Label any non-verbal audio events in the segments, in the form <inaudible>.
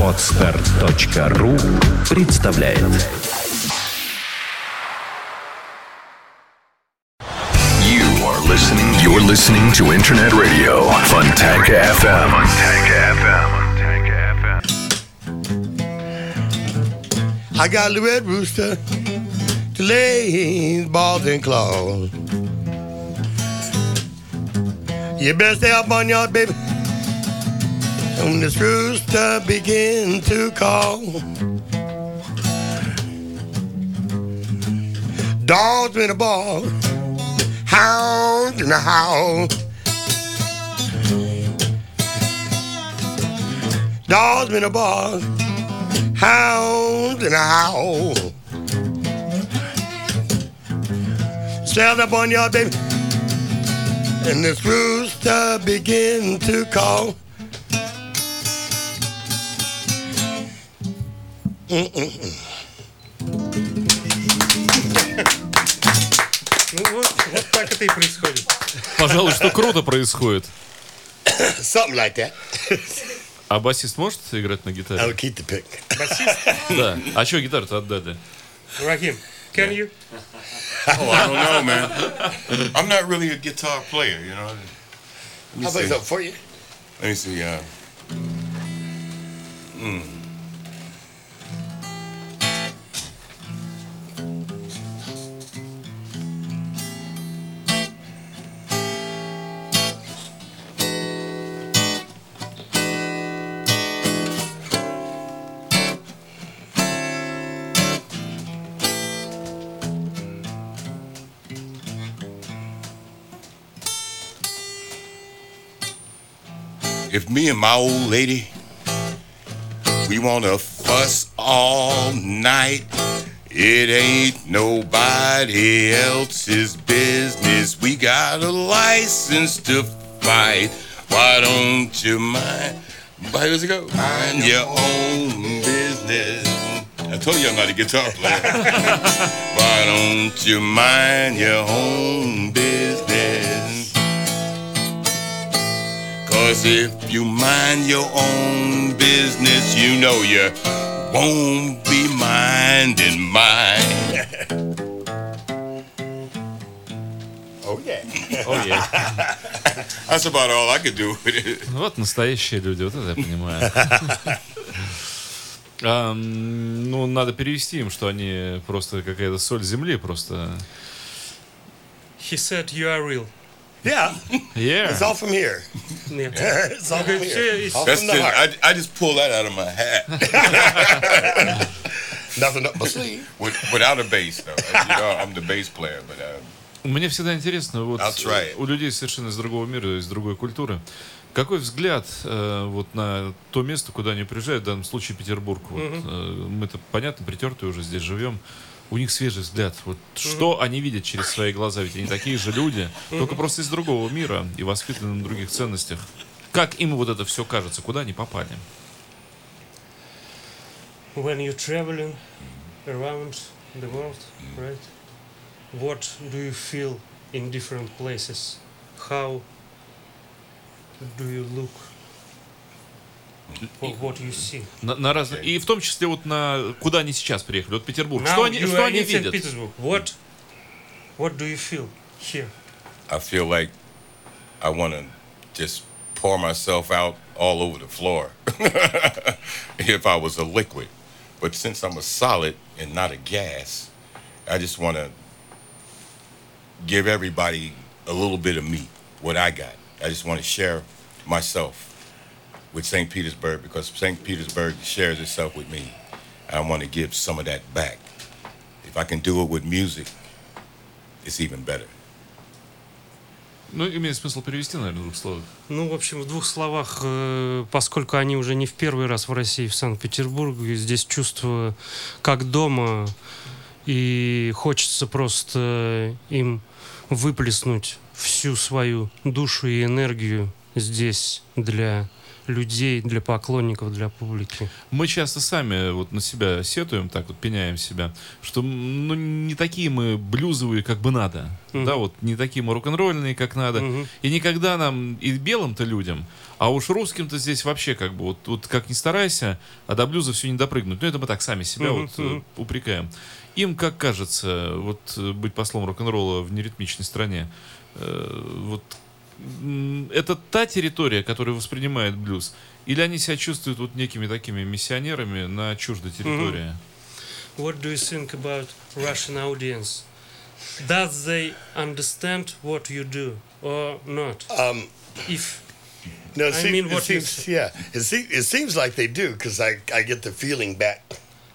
Отстар.ру представляет You are listening. You're listening to Internet Radio Funtank FM. Funtank FM. I got the red rooster to lay his balls and claws. You better stay up on your baby. When this rooster begin to call. Dogs in the ball, hounds in the howl. Dogs in the ball, hounds in the howl. Stand up on your baby. And this rooster begin to call. Ну вот, вот так это и происходит. Пожалуй, что круто происходит. Something like that. А басист может играть на I'll гитаре? keep the pick. Басист, Да. А что гитару-то отдали? Рахим, can you? Oh, I don't know, man. I'm not really a guitar player, you know. Let me How about see. something for you? Let me see. Uh, if me and my old lady, we wanna fuss all night, it ain't nobody else's business. We got a license to fight. Why don't you mind? How does it go? Mind your own business. I told you I'm not a guitar player. <laughs> Why don't you mind your own business? Cause if you mind your own business, you know you won't be minding mine. Oh, yeah. Ой, That's about all I could do with it. вот настоящие люди, вот это я понимаю. А, ну, надо перевести им, что они просто какая-то соль земли, просто. He said you are real. Yeah. Yeah. It's all from here. It's all from here. All That's from the heart. I, I just pulled that out of my hat Nothing up my sleeve. with, without a bass, though. You know, I'm the bass player, but uh, Мне всегда интересно, вот у людей совершенно из другого мира, из другой культуры, какой взгляд э, вот на то место, куда они приезжают, в данном случае Петербург. Вот, э, мы-то, понятно, притертые уже здесь живем. У них свежий взгляд. Вот что они видят через свои глаза? Ведь они такие же люди, только просто из другого мира и воспитаны на других ценностях. Как им вот это все кажется? Куда они попали? When you're traveling around the world, right? What do you feel in different places? How do you look? For what you see? На, на разные- И в том числе вот на куда они сейчас приехали, вот Петербург. Now что они, you что are они in St. видят? Petersburg. What, what do you feel here? I feel like I want to just pour myself out all over the floor <laughs> if I was a liquid. But since I'm a solid and not a gas, I just want to give everybody a little bit of me, what I got. I just want to share myself With St. Petersburg because St. Petersburg shares itself with me. I want to give some of that back. If I can do it with music, it's even better. Ну, имеет смысл перевести, наверное, в двух словах. Ну, в общем, в двух словах, э, поскольку они уже не в первый раз в России, в Санкт-Петербурге, здесь чувствую как дома, и хочется просто им выплеснуть всю свою душу и энергию здесь для людей, для поклонников, для публики. Мы часто сами вот на себя сетуем, так вот пеняем себя, что ну, не такие мы блюзовые, как бы надо. Мгм. Да, вот не такие мы рок-н-ролльные, как надо. Мгм. И никогда нам и белым-то людям, а уж русским-то здесь вообще как бы вот, вот как ни старайся, а до блюза все не допрыгнуть. Ну это мы так сами себя Мгм, вот мгм. упрекаем. Им, как кажется, вот э, быть послом рок-н-ролла в неритмичной стране, э, вот это та территория, которая воспринимает блюз, или они себя чувствуют вот некими такими миссионерами на чуждой территории? What do you think about Russian audience? Does they understand what you do or not? Um, If no, it, I seem- mean, it what you seems, yeah, it, se- it seems like they do because I, I get the feeling back.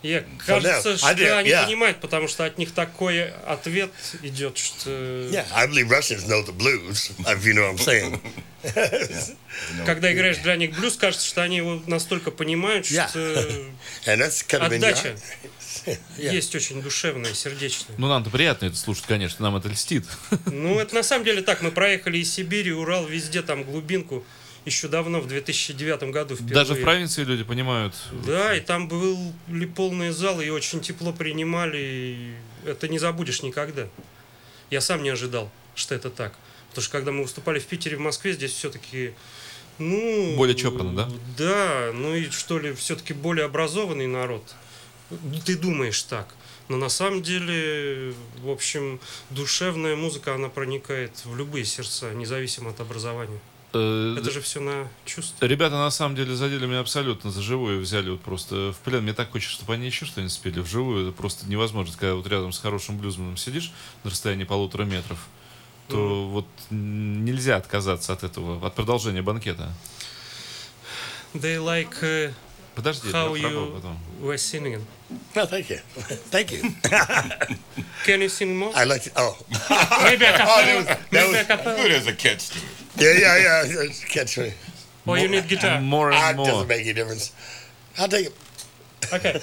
Я, кажется, I что они yeah. понимают, потому что от них такой ответ идет, что Yeah, I believe Russians know the blues, if you know what I'm saying. когда играешь драник блюз, кажется, что они его настолько понимают, Yeah. что <laughs> отдача <laughs> Yeah. есть очень душевная, сердечная. Ну, нам-то приятно это слушать, конечно, нам это льстит. Ну, это на самом деле так. Мы проехали из Сибири, Урал, везде там глубинку. Еще давно, в 2009 году впервые. Даже в провинции люди понимают. Да, и там были полные залы, и очень тепло принимали. и это не забудешь никогда. Я сам не ожидал, что это так. Потому что когда мы выступали в Питере, в Москве, здесь все-таки, ну... Более чопорно, да? Да, ну и что ли, все-таки более образованный народ. Ты думаешь так. Но на самом деле, в общем, душевная музыка, она проникает в любые сердца, независимо от образования. Э, Это же все на чувство. Ребята на самом деле задели меня абсолютно за живую, взяли вот просто в плен. Мне так хочется, чтобы они еще что-нибудь спели вживую. Это просто невозможно, когда вот рядом с хорошим блюзманом сидишь на расстоянии полутора метров, то вот м, нельзя отказаться от этого, от продолжения банкета. They like uh, Подожди, how я попробую you потом. were singing. No, thank you. Thank you. Can you sing more? I like to, oh. Maybe a Oh, that cappella. was, that Maybe a was, cappella. There's a catch to it. yeah, yeah, yeah. just Catch me. Or you need guitar. More Ah, and it more. doesn't make any difference. I'll take it. Okay.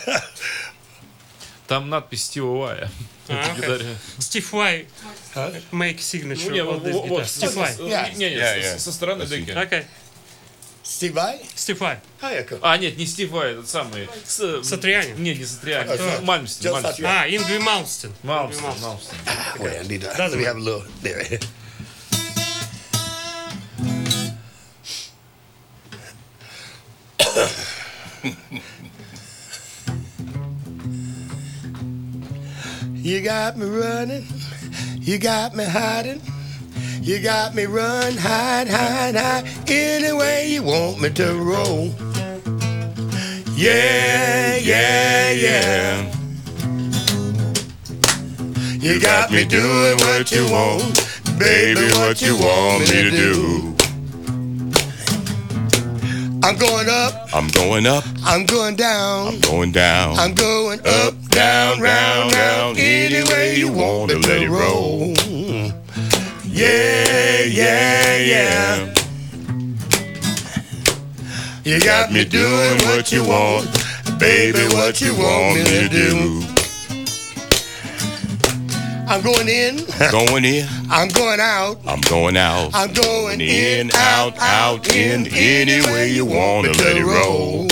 Там надпись Стива Уая. А, На окей. гитаре. Steve Vai make signature Ну, не, of this вот- guitar. вот, Steve Vai. Yeah. Не, не, Yeah, со- yeah. со стороны Спасибо. деки. Okay. Steve Vai? Steve Vai. Oh, yeah, cool. А, нет, не Стив Вай, этот самый. С- Сатриани? Не, не Сатриани. А, Мальмстин, Just Мальмстин. Satriani. А, Ингви Малмстен. Малмстин, Ингви Малмстин. Wait, I need to, let Doesn't me have a little, there. You got me running, you got me hiding, you got me run, hide, hide, hide, any way you want me to roll. Yeah, yeah, yeah. You got me doing what you want, baby, what you want me to do. I'm going up, I'm going up, I'm going down, I'm going down. I'm going up, down, round, round, any way you want me to roll. Yeah, yeah, yeah. You got me doing what you want, baby, what you want me to do. I'm going in, Going in, I'm going out, I'm going out. I'm going in, out, out, in, any way you want to let it roll.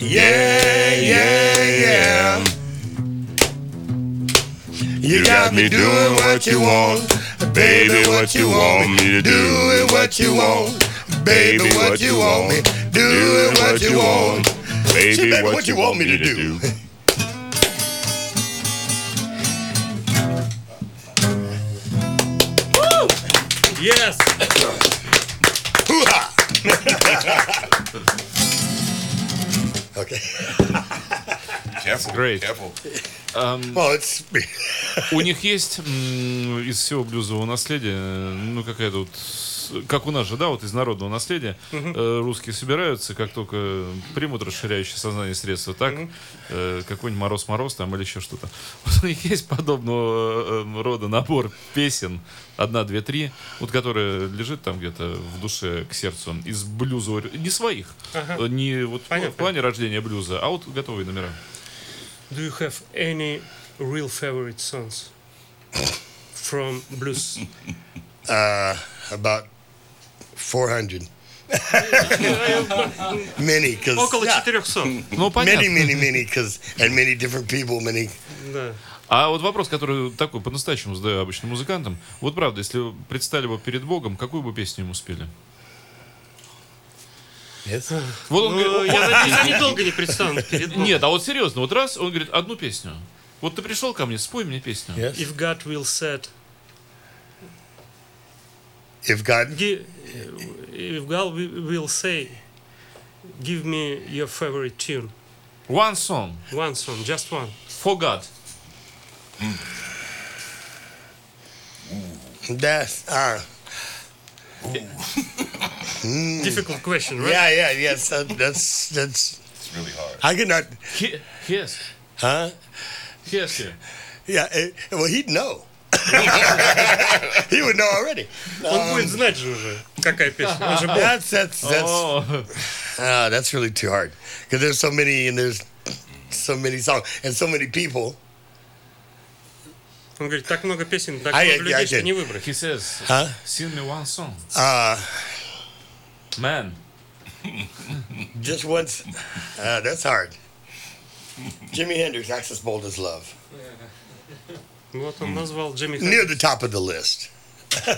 Yeah, yeah, yeah. You got me doing what you want, baby, what you want me to do, it what you want, baby, what you want me, doing what you want, Baby, what you want me to do? Yes! Hoo-ha! <laughs> okay. <laughs> Careful, Great. careful. Well, it's У них есть из всего блюзового наследия, ну какая-то вот, как у нас же, да, вот из народного наследия, э, русские собираются, как только примут расширяющее сознание средства, так, э, какой-нибудь мороз-мороз там или еще что-то. <laughs> Вот у них есть подобного э, рода набор песен, одна, две, три, вот которая лежит там где-то в душе к сердцу, из блюзового, не своих, Ага. э, не вот Понятно. в плане рождения блюза, а вот готовые номера. Do you have any real favorite songs from blues? <laughs> uh, about 400. <laughs> Many, because Около 400. <laughs> Ну, many, понятно. many, many, because and many different people, many. Да. А вот вопрос, который такой по-настоящему задаю обычным музыкантам. Вот правда, если вы предстали бы перед Богом, какую бы песню ему спели? Yes. Вот он Ну, говорит, я надеюсь, они долго не предстанут перед Богом. нет, а вот серьезно, вот раз, он говорит, одну песню. Вот ты пришел ко мне, спой мне песню. Yes. If God will set, If God, gi- if God wi- will say, give me your favorite tune, One song, one song, just one. for God. that's uh, Difficult question, right? yeah, yeah, yes. That, that's that's. It's really hard. I could not, He, yes, huh? yes, yeah. Yeah. It, well, he'd know. <laughs> he would know already. Он будет знать же уже, какая песня. Он же Бог. That's that's that's О, uh, that's really too hard because there's so many and there's so many songs and so many people. Он говорит, так много песен, так А много я- людей, я- что я- не выбрать. he says, Huh? sing me one song. Uh, Man, <laughs> just once. Uh, that's hard. Jimi Hendrix, Access Bold as Love. <laughs> Вот он назвал Джимми Near the top of the list. <laughs>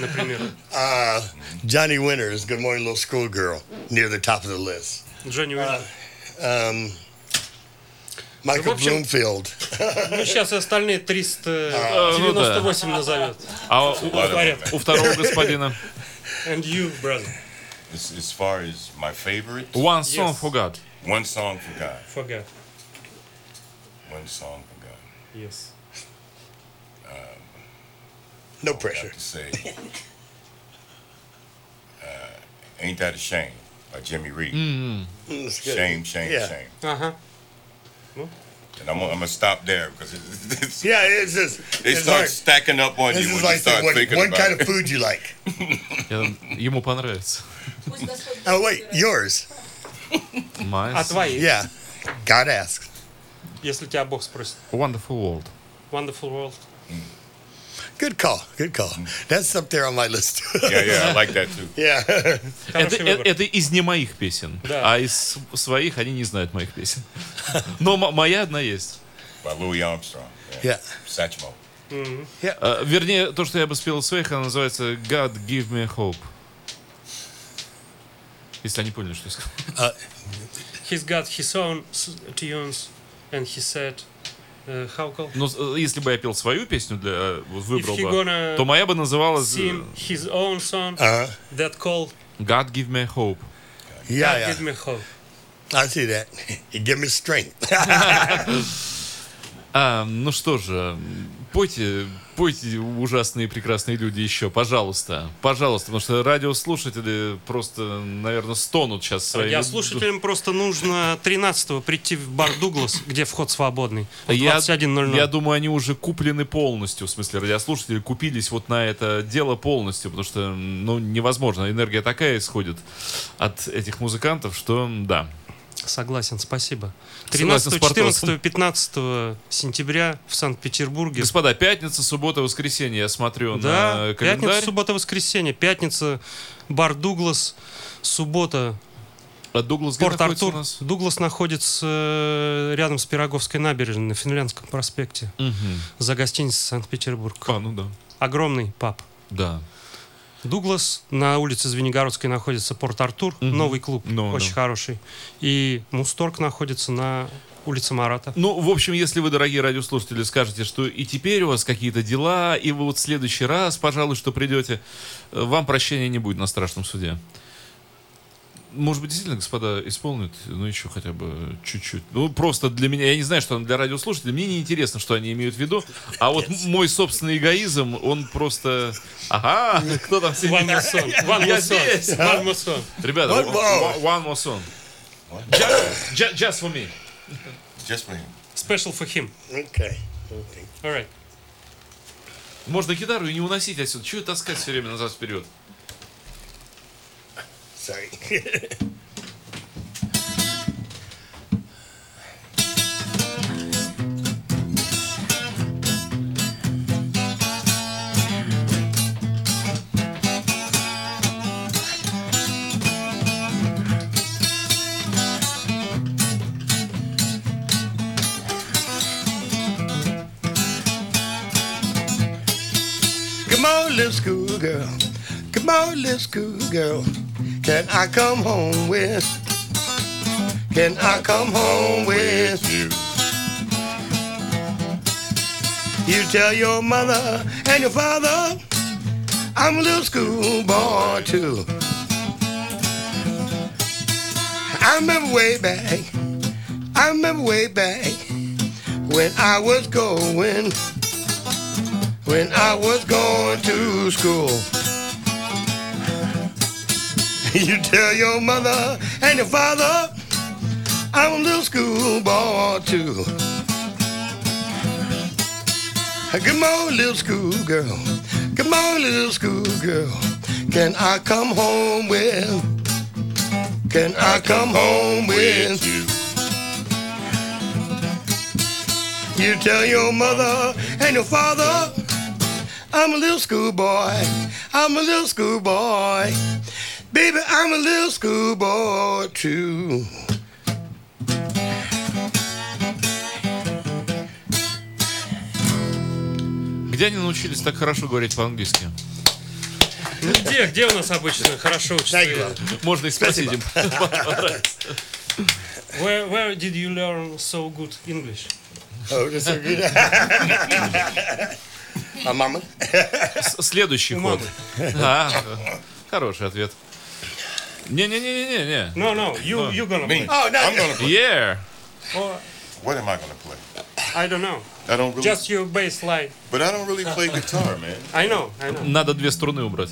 например. Uh, Johnny Winters, Good Morning Little Schoolgirl, near the top of the list. Джонни Уильямс. Um, Michael В общем- Bloomfield. Ну, сейчас и остальные 398 назовет. а у, A lot of Порядок. у второго господина And you, brother, As, as far as my favorite, one song Yes. for God. one song for God. forgot. One song for God. Yes. No I pressure. have to say, <laughs> uh, "Ain't That a Shame" by Jimmy Reed. Mm, it's good. Shame, shame, Yeah. shame. Ага. And I'm, gonna- I'm gonna stop there because it, <laughs> it's, Yeah, it's just it it's starts hard. stacking up on This you is when you like the, start what, thinking one about kind it. of food you like. <laughs> Я- ему понравится. Oh wait, yours. My А твои, Yeah. God asks. если тебя Бог спросит. Wonderful World. Wonderful World. Good call. Good call. That's up there on my list. Yeah, yeah, I like that too. yeah. Это, э- выбор. это из не моих песен. Да. А из своих они не знают моих песен. Но м- моя одна есть. By Louis Armstrong. Yeah. Satchmo. Э, Вернее, то, что я бы спел из своих, она называется God Give Me Hope. Если они поняли, что я сказал. He's got his own tunes, and he said, uh, how called? Но э, если бы я пел свою песню, для, э, вот выбрал бы, то моя бы называлась э, Sing his own song Uh-huh. that called God Give Me Hope. Yeah, God yeah. Give Me Hope. I see that. You give me strength. А, ну что же, пойте, пойте, ужасные прекрасные люди, еще, пожалуйста, пожалуйста, потому что радиослушатели просто, наверное, стонут сейчас своими... Я слушателям просто нужно 13-го прийти в бар Дуглас, где вход свободный. Я, 21.00. я думаю, они уже куплены полностью, в смысле, радиослушатели купились вот на это дело полностью, потому что, ну, невозможно, энергия такая исходит от этих музыкантов, что, да. Согласен, спасибо. Согласен 13, с Портосом. 14, 15 сентября в Санкт-Петербурге. Господа, пятница, суббота, воскресенье, я смотрю Да, на пятница, календарь. суббота, воскресенье. Пятница, бар Дуглас. Суббота, А Дуглас Порт Артур. Дуглас находится э, рядом с Пироговской набережной на Финляндском проспекте. За гостиницей Санкт-Петербург. А, ну да. Огромный паб. Да. Дуглас, на улице Звенигородской находится Порт-Артур, новый клуб, Ну, очень да. хороший. И Мусторг находится на улице Марата. Ну, в общем, если вы, дорогие радиослушатели, скажете, что и теперь у вас какие-то дела, и вы вот в следующий раз, пожалуй, что придете, э, вам прощения не будет на страшном суде. Может быть, действительно, господа, исполнят, ну, еще хотя бы чуть-чуть. Ну, просто для меня, я не знаю, что для радиослушателей, мне не интересно, что они имеют в виду, а вот мой собственный эгоизм, он просто... Ага, кто там сидит? One more song. One Я more song. здесь. One more song. Ребята, One more. one more song. Just, ju- just for me. Just for him. Special for him. okay. Okay. All right. Можно гитару и не уносить отсюда. Чего ее таскать все время назад вперед? Sorry. <laughs> Come on, little schoolgirl. Come on, little schoolgirl. Can I come home with? Can I come home with you? You tell your mother and your father I'm a little schoolboy too. I remember way back, I remember way back when I was going, when I was going to school. <laughs> You tell your mother and your father I'm a little schoolboy too. Come on, little schoolgirl. Come on, little schoolgirl. Can I come home with? Can I come home with you? You tell your mother and your father I'm a little schoolboy. I'm a little schoolboy. Baby, I'm a little schoolboy too. Где они научились так хорошо говорить по-английски? Где, где у нас обычно хорошо учатся? Можно и спросить им. Where, where did you learn so good English? Oh, that's so good. My mama. С- Следующий ход. А, хороший ответ. Не-не-не-не-не. No, no, you, you gonna Me. play. Oh, no. I'm gonna play. Yeah. Or, What am I gonna play? I don't know. I don't really, Just your bass line. but I don't really play guitar, man. I know, I know. Надо две струны убрать.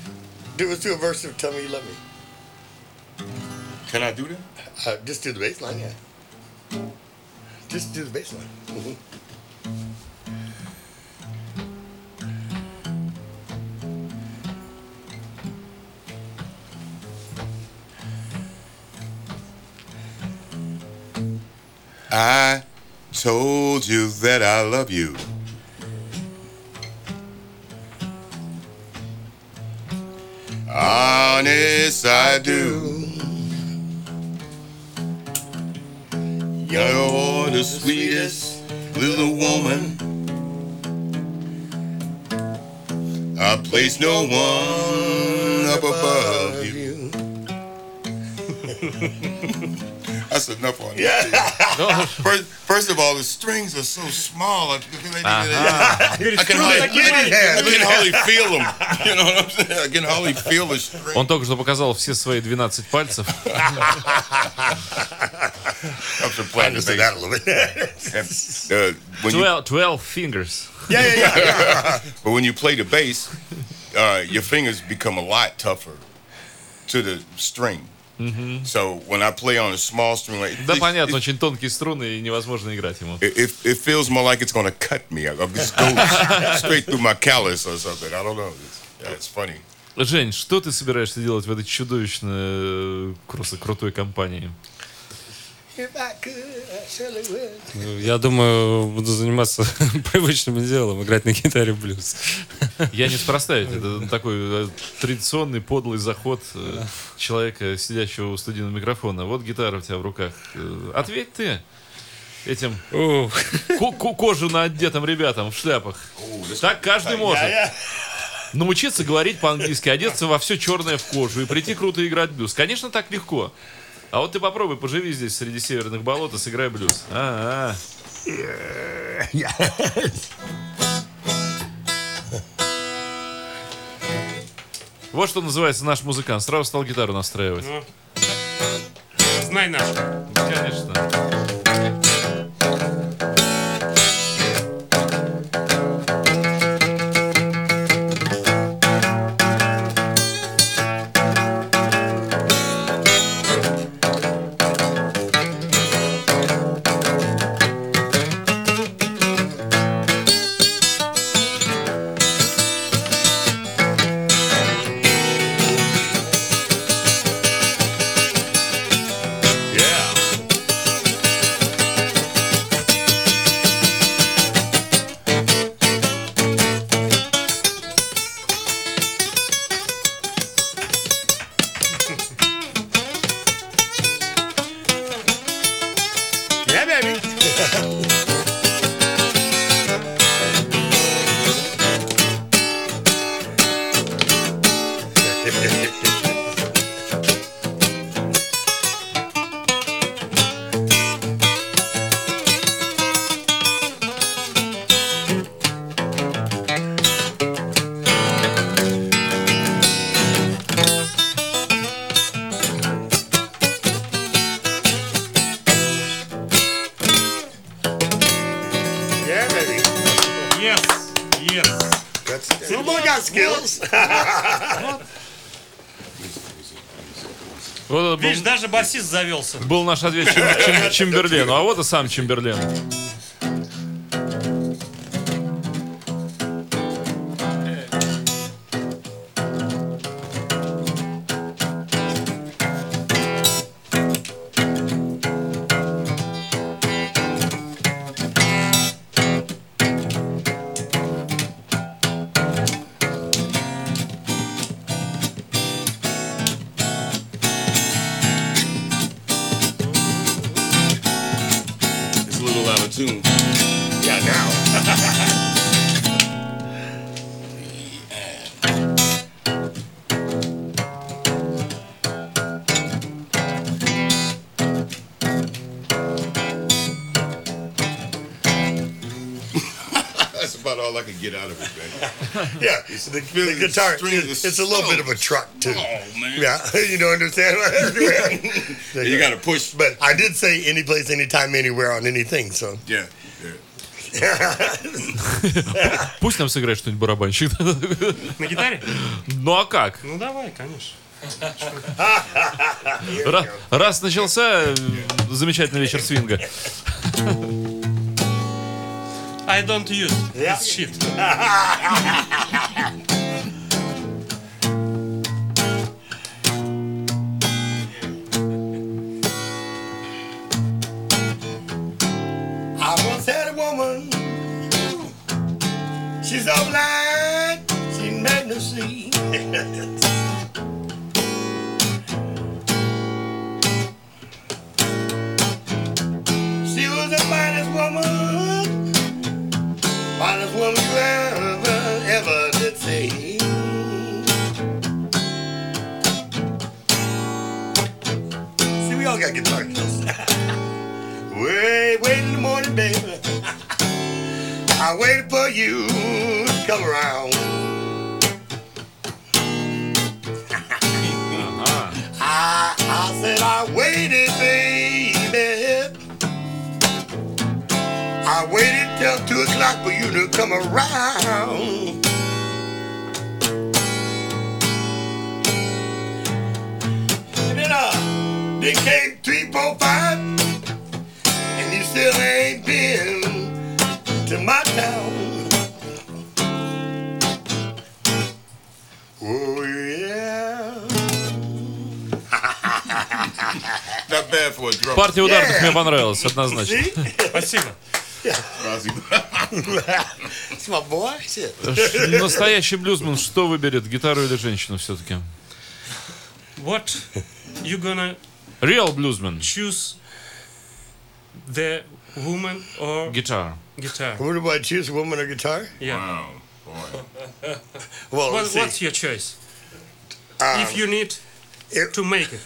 <laughs> Do us do a verse of "Tell Me You Love Me." Can I do that? Uh, just do the bass line, yeah. Just do the bass line. Mhm. I told you that I love you. Honest, I do. You're the sweetest little woman. I place no one up above enough on that. <laughs> First, first of all, the strings are so small. I, I can <laughs> hardly, I can hardly feel them. You know what I'm saying? I can hardly feel the string. Он только что показал все свои 12 пальцев. I'm just playing the Understood bass. that a little bit. And, uh, when you, 12, 12 fingers. yeah, yeah, yeah, yeah. <laughs> but when you play the bass, uh, your fingers become a lot tougher to the string. So when I play on a small string, like Да, it, понятно, it, очень тонкие струны и невозможно играть ему. it, it, feels more like it's gonna cut me. I'll just go straight through my callus or something. I don't know. It's, yeah, it's funny. Жень, что ты собираешься делать в этой чудовищно э, крутой компании? If I could, I surely would. Ну, Я думаю, буду заниматься <laughs> привычным делом, играть на гитаре блюз. Я неспроста, ведь это такой э, традиционный подлый заход э, человека, сидящего у студийного микрофона. Вот гитара у тебя в руках. Э, Ответь ты этим кожу на одетым ребятам в шляпах. Так каждый может. Научиться говорить по-английски, одеться во все черное в кожу и прийти круто играть блюз. Конечно, так легко. А вот ты попробуй, поживи здесь среди северных болот и сыграй блюз. А, Вот что называется наш музыкант. Сразу стал гитару настраивать. Знай наш. Конечно. Басист завелся. был наш ответ Чем- Чем-. А вот и сам Чемберлен. All I could get out of it, man. Yeah, the, the guitar. string It's, it's a little bit of a truck too. Oh man. Yeah, you don't understand. You gotta push. But I did say any place, anytime, anywhere on anything. So Yeah. yeah. Пусть нам сыграет что-нибудь барабанщик. На гитаре? Ну а как? Ну давай, конечно. Ра- Раз начался э, замечательный вечер свинга. I don't use this shit. <laughs> Партия ударных мне понравилась, однозначно. Спасибо. Настоящий блюзман что выберет, гитару или женщину все-таки? What you gonna Real bluesman. choose the woman or Guitar. guitar? What do I choose, woman or guitar? Yeah. Wow, boy. Well, What, what's your choice? Um, if you need it- to make it.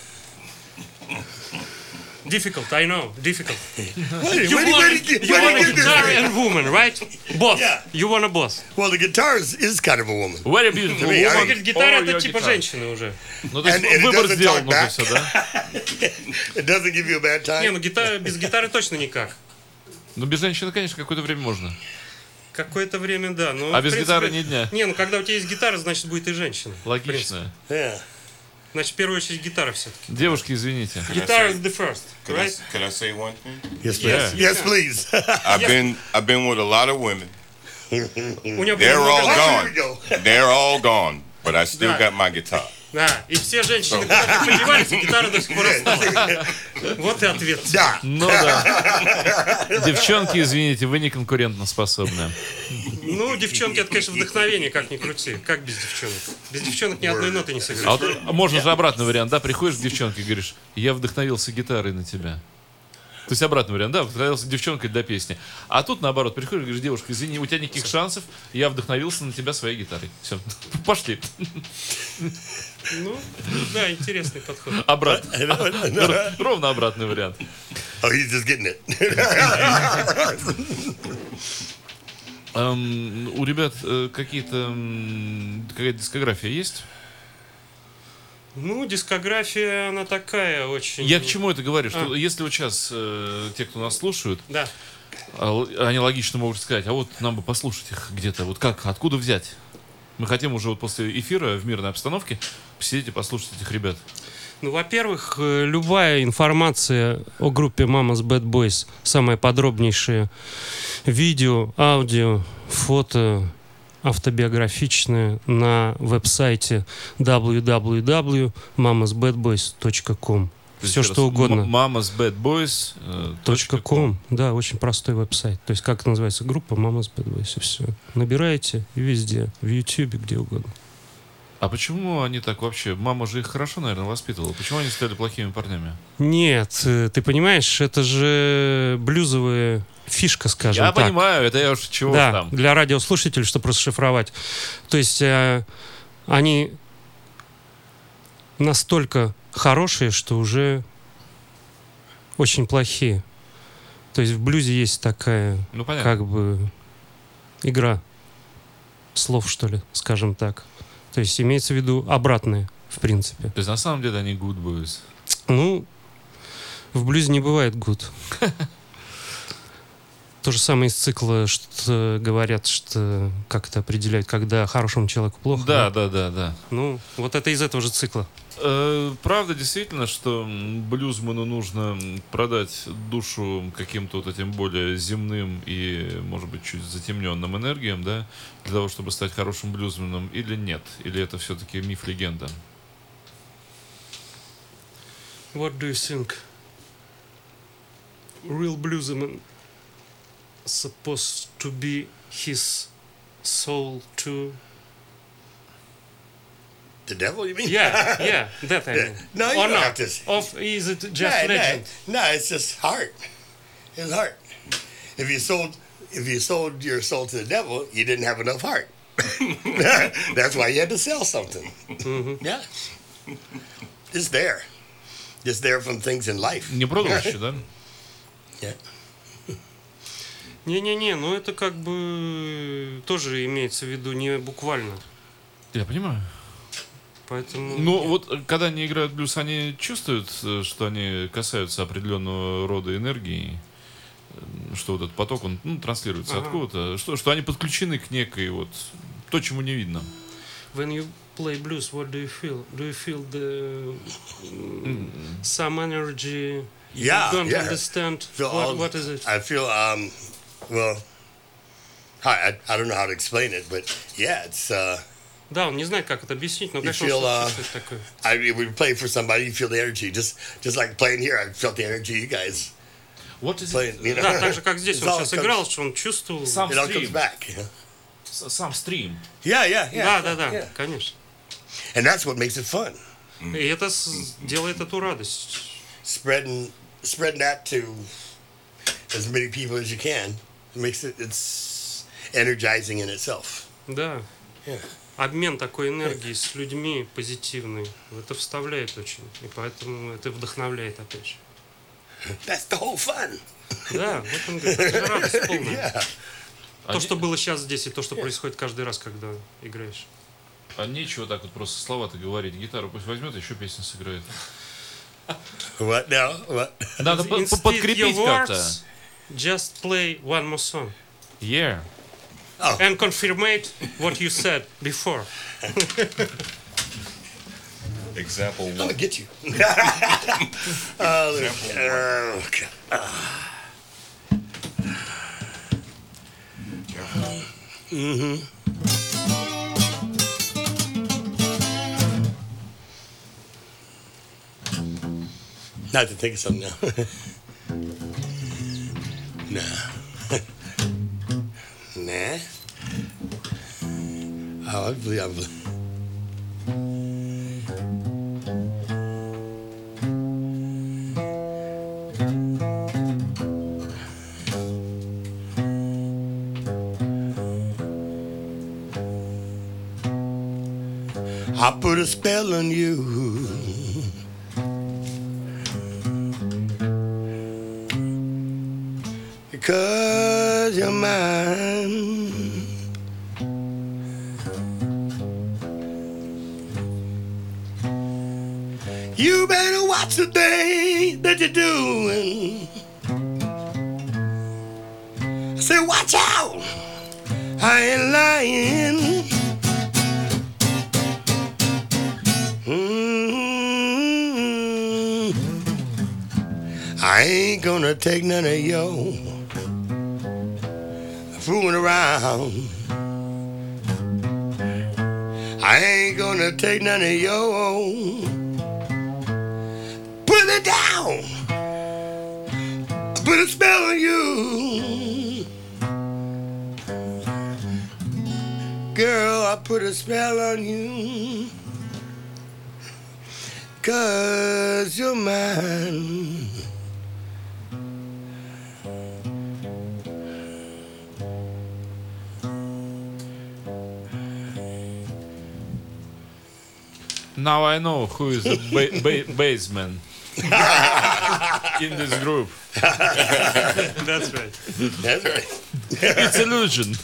Difficult, I know, difficult. <laughs> <laughs> You wait, want, wait, you want a <laughs> guitar and woman, right? Both. Yeah. You want a both. Well, the guitar is, is kind of a woman. Very beautiful I- woman. Говорит, гитара это типа guitar. женщины уже. Ну, то есть And- and it выбор doesn't сделан talk уже back. все, да? It doesn't give you a bad Не, time. ну гитара, без гитары точно никак. Ну, без женщины, конечно, какое-то время можно. Какое-то время, да. Но, А без принципе, гитары ни дня. Не, ну когда у тебя есть гитара, значит будет и женщина. Логично. Yeah. Значит, в первую очередь гитара все-таки. Девушки, извините. Гитара is the first, Could I, right? could I say one thing? Yes, please. Yes, you Yes, can. please. I've been I've been with a lot of women. <laughs> У него They're было all много Oh, женщин. here we go. They're all gone, but I still Да. got my guitar. Да, и все женщины куда-то подевались, и гитара до сих пор осталась. Вот и ответ. Да. Ну да. Девчонки, извините, вы не конкурентно способны. Ну, девчонки, это, конечно, вдохновение, как ни крути. Как без девчонок? Без девчонок ни одной ноты не А сыграешь. вот а можно же обратный вариант, да? Приходишь к девчонке и говоришь, я вдохновился гитарой на тебя. То есть обратный вариант, да, вдохновился девчонкой для песни. А тут наоборот, приходишь и говоришь, девушка, извини, у тебя никаких шансов, я вдохновился на тебя своей гитарой. Все, <laughs> пошли. Ну, да, интересный подход. Обратно. <laughs> Ровно обратный вариант. Oh, he's just getting it. Эм, у ребят э, какие-то какая-то дискография есть? Ну, дискография, она такая очень... Я к чему это говорю? Что А. если вот сейчас э, те, кто нас слушают, Да. а, они логично могут сказать, а вот нам бы послушать их где-то, вот как, откуда взять Мы хотим уже вот после эфира в мирной обстановке посидеть и послушать этих ребят. Ну, во-первых, э, любая информация о группе Mama's Bad Boys, самое подробнейшее видео, аудио, фото, автобиографичное на веб-сайте www.mamasbadboys.com. Все что раз, угодно. М- Mama's Bad Boys. э. Да, очень простой веб-сайт. То есть, как называется группа Mama's Bad Boys, и все. Набираете везде, в YouTube, где угодно. А почему они так вообще? Мама же их хорошо, наверное, воспитывала. Почему они стали плохими парнями? Нет, э, ты понимаешь, это же блюзовая фишка, скажем я так. понимаю, это я уж чего да, там. для радиослушателей, чтобы расшифровать. То есть э, они настолько хорошие, что уже очень плохие. То есть в блюзе есть такая, Ну, понятно. как бы, игра слов, что ли, скажем так. То есть имеется в виду обратное, в принципе. То есть на самом деле они good boys. Ну, в блюзе не бывает гуд. <laughs> То же самое из цикла, что говорят, что как это определяют, когда хорошему человеку плохо. Да, да, да, да. Ну, вот это из этого же цикла. Э, Правда, действительно, что блюзману нужно продать душу каким-то вот этим более земным и, может быть, чуть затемненным энергиям, да, для того, чтобы стать хорошим блюзманом, или нет? Или это все-таки миф-легенда? What do you think? Real bluesman supposed to be his soul too? The devil, you mean? Yeah, yeah, <laughs> that I mean. No, you or don't not? have to- Of is it just no, no, legend? no, it's just heart. It's heart. If you sold if you sold your soul to the devil, you didn't have enough heart. <laughs> That's why you had to sell something. Yeah. It's there. Just there from things in life. Не продал еще, да? Yeah. Не-не-не, ну это как бы тоже имеется в виду не буквально. Я понимаю. Поэтому... Ну, вот э, когда они играют блюз, они чувствуют, э, что они касаются определенного рода энергии, э, что вот этот поток, он ну, транслируется Ага. откуда-то, что, что они подключены к некой вот то, чему не видно. When you play blues, what do you feel? Do you feel the some energy? Yeah, You don't yeah. understand Feel what, all- what is it? I feel um well I, I I don't know how to explain it, but yeah, it's uh Да, он не знает, как это объяснить, но, You конечно, feel, он uh, чувствует такое. I we play for somebody, you feel the energy. Just just like playing here, I felt the energy you guys What is playing. You know? Да, так же, как здесь It's он all сейчас comes- играл, что он чувствовал. Сам It all стрим. comes back. You know? Сам стрим. Yeah, yeah, yeah. Да, да, да, yeah. конечно. And that's what makes it fun. И это с- делает эту радость. Spreading spreading that to as many people as you can Makes it it's energizing in itself. Да. Yeah. Обмен такой энергией с людьми позитивный. Это вставляет очень. И поэтому это вдохновляет опять же. That's the whole fun. Да, вот он говорит, это радость <laughs> полная. Yeah. То, что было сейчас здесь, и то, что происходит каждый раз, когда играешь. А нечего так вот просто слова-то говорить. Гитару пусть возьмет, еще песню сыграет. What now? What? Надо подкрепить как-то. Words, Just play one more song. Yeah. Oh. And confirmate what you said before. Example one. I'm one. gonna get you. uh, look, uh, okay. Mm-hmm. Not to think of something now. <laughs> Ne. ne? Avli, avli. I put a spell on you. Take none of yo fooling around. I ain't gonna take none of yo. Put it down. Put a spell on you. Girl, I put a spell on you. Cause you're mine. Now I know who is the ba- ba- baseman in this group. <laughs> That's right. That's right. It's illusion.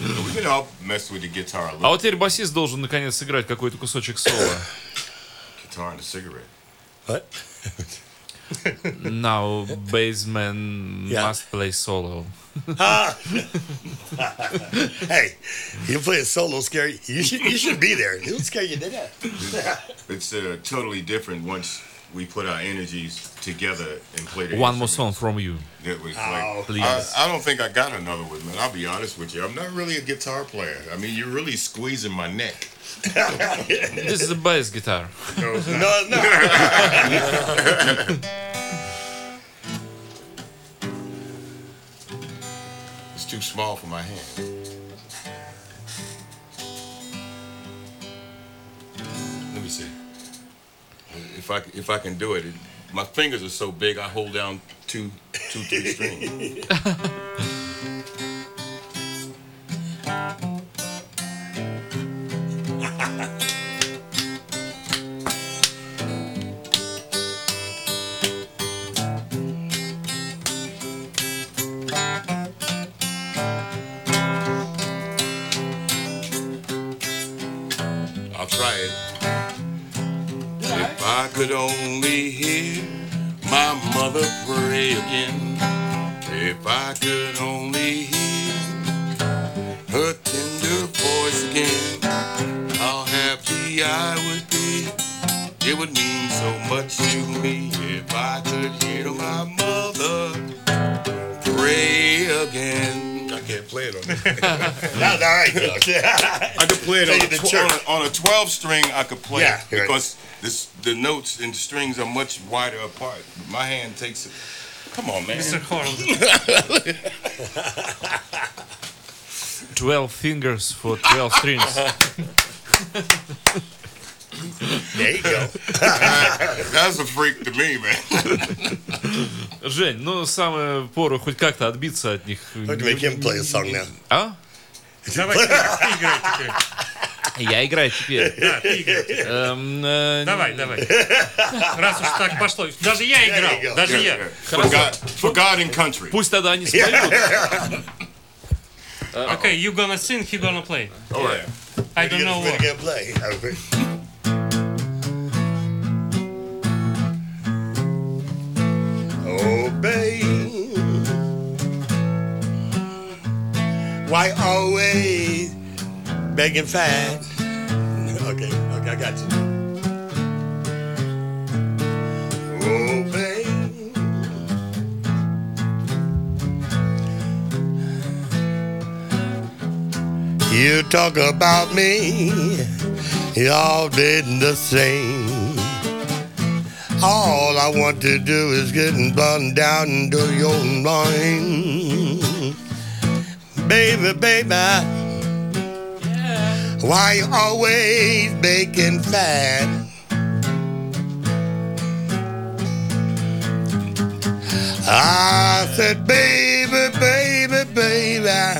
We can all mess with the guitar a А little. вот теперь басист должен наконец сыграть какой-то кусочек соло. Guitar and a cigarette. What? <laughs> <laughs> Now baseman Yeah. must play solo. <laughs> <laughs> Hey, you play a solo scary. You should you should be there. It'll scare you to death. It's uh, totally different once we put our energies together and play the One more song from you. It was Oh, like, please. I, I don't think I got another one, man. I'll be honest with you. I'm not really a guitar player. I mean, you're really squeezing my neck. <laughs> This is a bass guitar. No, no. <laughs> It's too small for my hand. Let me see. If I if I can do it, it my fingers are so big. I hold down two two three <laughs> strings. Notes and the strings are much wider apart. My hand takes it. Come on, man. Mr. Horn. 12 fingers for 12 strings. There you go. That's a freak to me, man. Жень, ну самое пору хоть как-то отбиться от них. Make him play a song now. А? Давай, играй теперь. Я играю теперь. <laughs> Да, ты играй теперь. Эм, э, Давай, давай. Раз уж так пошло. Даже я There you играл. go. Даже я. For God, for God and country. Пусть тогда они споют. <laughs> Okay, you gonna sing, he gonna play. All right. I don't know We're what. gonna play. Okay. Oh, babe. Why always begging fat? Got you. Oh. You talk about me, y'all did the same. All I want to do is get burned down into your mind. Baby, baby, why you always baking fat? I said, baby, baby, baby.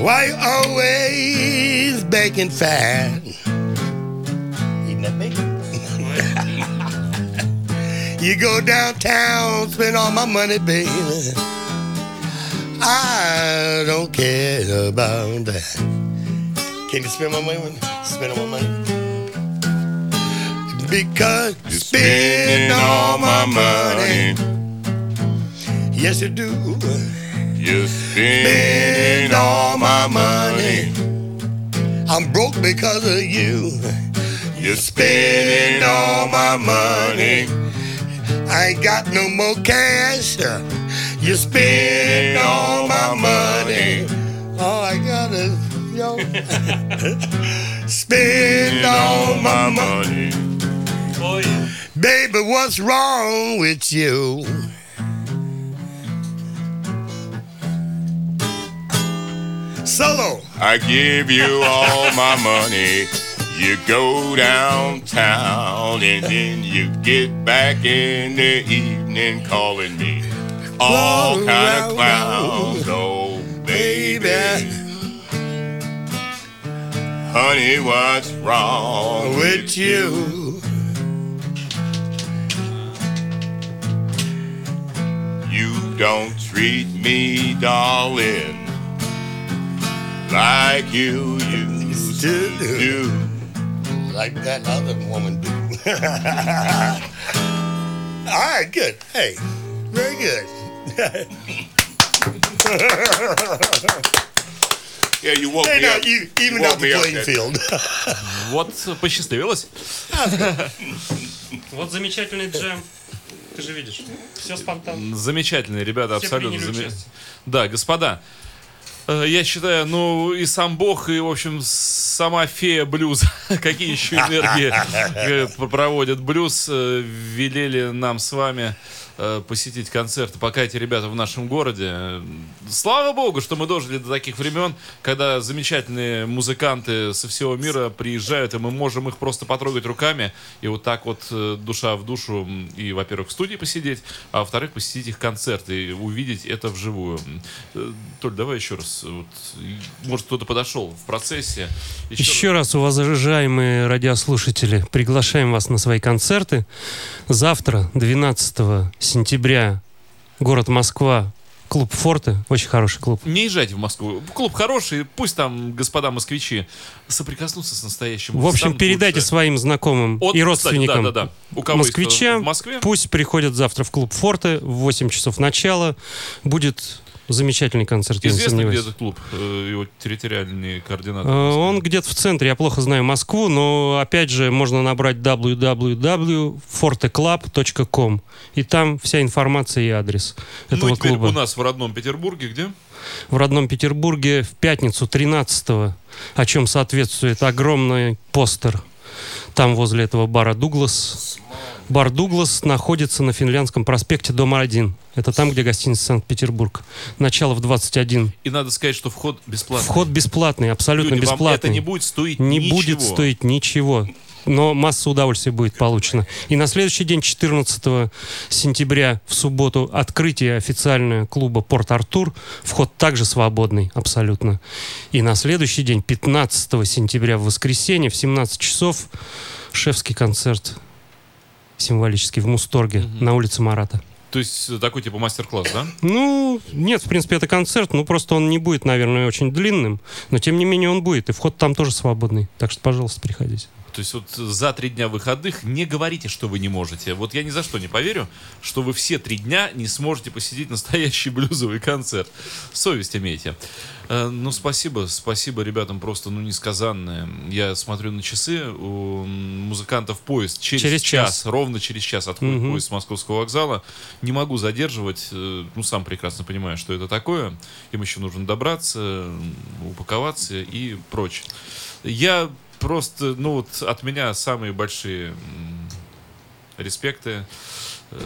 Why you always baking fat? Bacon? <laughs> you go downtown, spend all my money, baby. I don't care about that. Can you spend my money? Spend all my money? Because you spend all my money. Yes, you do. You spend all my money. I'm broke because of you. You're spending all my money. I ain't got no more cash. You spend all my money. All I got is. <laughs> spend all my money. Oh, baby, what's wrong with you? Solo. I give you all <laughs> my money. You go downtown and then you get back in the evening calling me all kind of clowns. Oh, baby. Honey, what's wrong with you. You don't treat me, darling, like you used to do. Like that other woman do. <laughs> All right, good. Hey, very good. <laughs> Yeah, you woke me up. you even woke out the playing field. <laughs> Вот посчастливилось. <laughs> Вот замечательный джем. Ты же видишь. Все спонтанно. Замечательные ребята, Все абсолютно. участие. Да, господа, э, я считаю, ну и сам Бог, и, в общем, сама фея блюза, <laughs> какие еще энергии э, проводят блюз, э, велели нам с вами э, посетить концерты, пока эти ребята в нашем городе. Слава Богу, что мы дожили до таких времен, когда замечательные музыканты со всего мира приезжают, и мы можем их просто потрогать руками, и вот так вот э, душа в душу, и, во-первых, в студии посидеть, а во-вторых, посетить их концерты, и увидеть это вживую. Э, Толь, давай еще раз. вот, может, кто-то подошел в процессе. Еще раз, уважаемые радиослушатели, приглашаем вас на свои концерты. Завтра, 12 сентября, город Москва, клуб «Форте», очень хороший клуб. Не езжайте в Москву. Клуб хороший, пусть там господа москвичи соприкоснутся с настоящим. В общем, станут передайте лучше. своим знакомым Вот, и кстати, родственникам да-да-да. У кого москвичам, в Москве? пусть приходят завтра в клуб «Форте» в 8 часов начала. Будет замечательный концерт, я не Известно, где сомневаюсь. этот клуб, э, его территориальные координаты? Э? Он где-то в центре, я плохо знаю Москву, но опять же можно набрать www.forteclub.com и там вся информация и адрес Ну этого и теперь клуба. у нас в родном Петербурге, где? В родном Петербурге в пятницу 13 о чем соответствует огромный постер там возле этого бара Дуглас. Бар Дуглас находится на Финляндском проспекте, дом 1. Это там, где гостиница Санкт-Петербург. Начало в 21. И надо сказать, что вход бесплатный. Вход бесплатный, абсолютно Люди, бесплатный. это не будет стоить не ничего. будет стоить ничего. Но масса удовольствия будет получена. И на следующий день, 14 сентября, в субботу, открытие официальное клуба «Порт-Артур». Вход также свободный, абсолютно. И на следующий день, 15 сентября, в воскресенье, в 17 часов, шефский концерт символический в Мусторге на улице Марата. То есть э, такой типа мастер-класс, да? Ну, нет, в принципе, это концерт, ну просто он не будет, наверное, очень длинным, но тем не менее он будет, и вход там тоже свободный. Так что, пожалуйста, приходите. То есть вот за три дня выходных не говорите, что вы не можете. Вот я ни за что не поверю, что вы все три дня не сможете посетить настоящий <laughs> блюзовый концерт. Совесть имейте. Э, Ну, спасибо, спасибо ребятам просто, ну, несказанное. Я смотрю на часы, у музыкантов поезд через, Через час, час. ровно через час отходит Мгм. поезд с московского вокзала. Не могу задерживать, э, ну, сам прекрасно понимаю, что это такое. Им еще нужно добраться, упаковаться и прочее. Я просто, ну вот от меня самые большие респекты, э,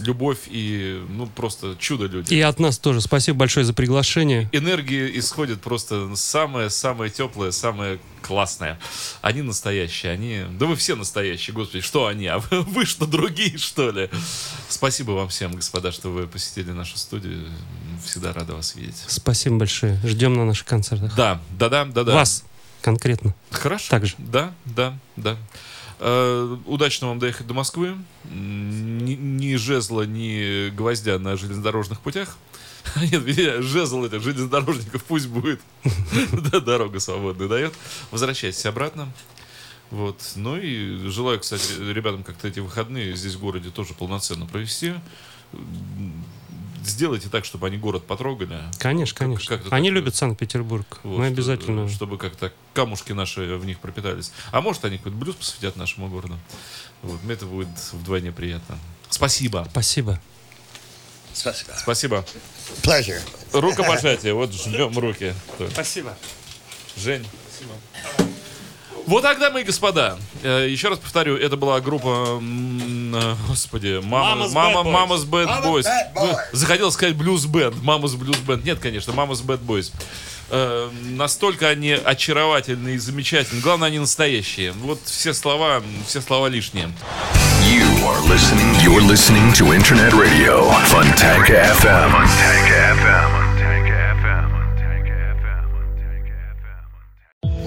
любовь и, ну, просто чудо-люди. И от нас тоже спасибо большое за приглашение. Энергия исходит просто самое-самое теплое, самое классное. Они настоящие, они... Да вы все настоящие, господи, что они? А вы, вы что, другие, что ли? Спасибо вам всем, господа, что вы посетили нашу студию. Всегда рада вас видеть. Спасибо большое. Ждем на наших концертах. Да, да-да, да-да. Вас конкретно. Хорошо. Так же. Да, да, да. Э, удачно вам доехать до Москвы. Ни, ни жезла, ни гвоздя на железнодорожных путях. <laughs> Нет, жезл этих железнодорожников пусть будет. <laughs> Да, дорога свободная дает. Возвращайтесь обратно. Вот. Ну и желаю, кстати, ребятам как-то эти выходные здесь в городе тоже полноценно провести. Сделайте так, чтобы они город потрогали. Конечно, Как- конечно. как-то Они так, любят Санкт-Петербург. Вот, Мы что- обязательно. Чтобы как-то камушки наши в них пропитались. А может, они какой-то блюз посвятят нашему городу. Вот, мне это будет вдвойне приятно. Спасибо. Спасибо. Спасибо. Спасибо. Pleasure. Рукопожатие. Вот жмем руки. Спасибо. Жень. Вот тогда, мои господа, э, еще раз повторю, это была группа, э, господи, мама, мама, Boys. Мамас Bad Boys. Захотел сказать Blues Band, Мамас Blues Band. Нет, конечно, Мамас Bad Boys. Э, Настолько они очаровательные и замечательные. Главное, они настоящие. Вот все слова, все слова лишние. You are listening. You're listening to Internet Radio, Funtank FM. Funtank FM.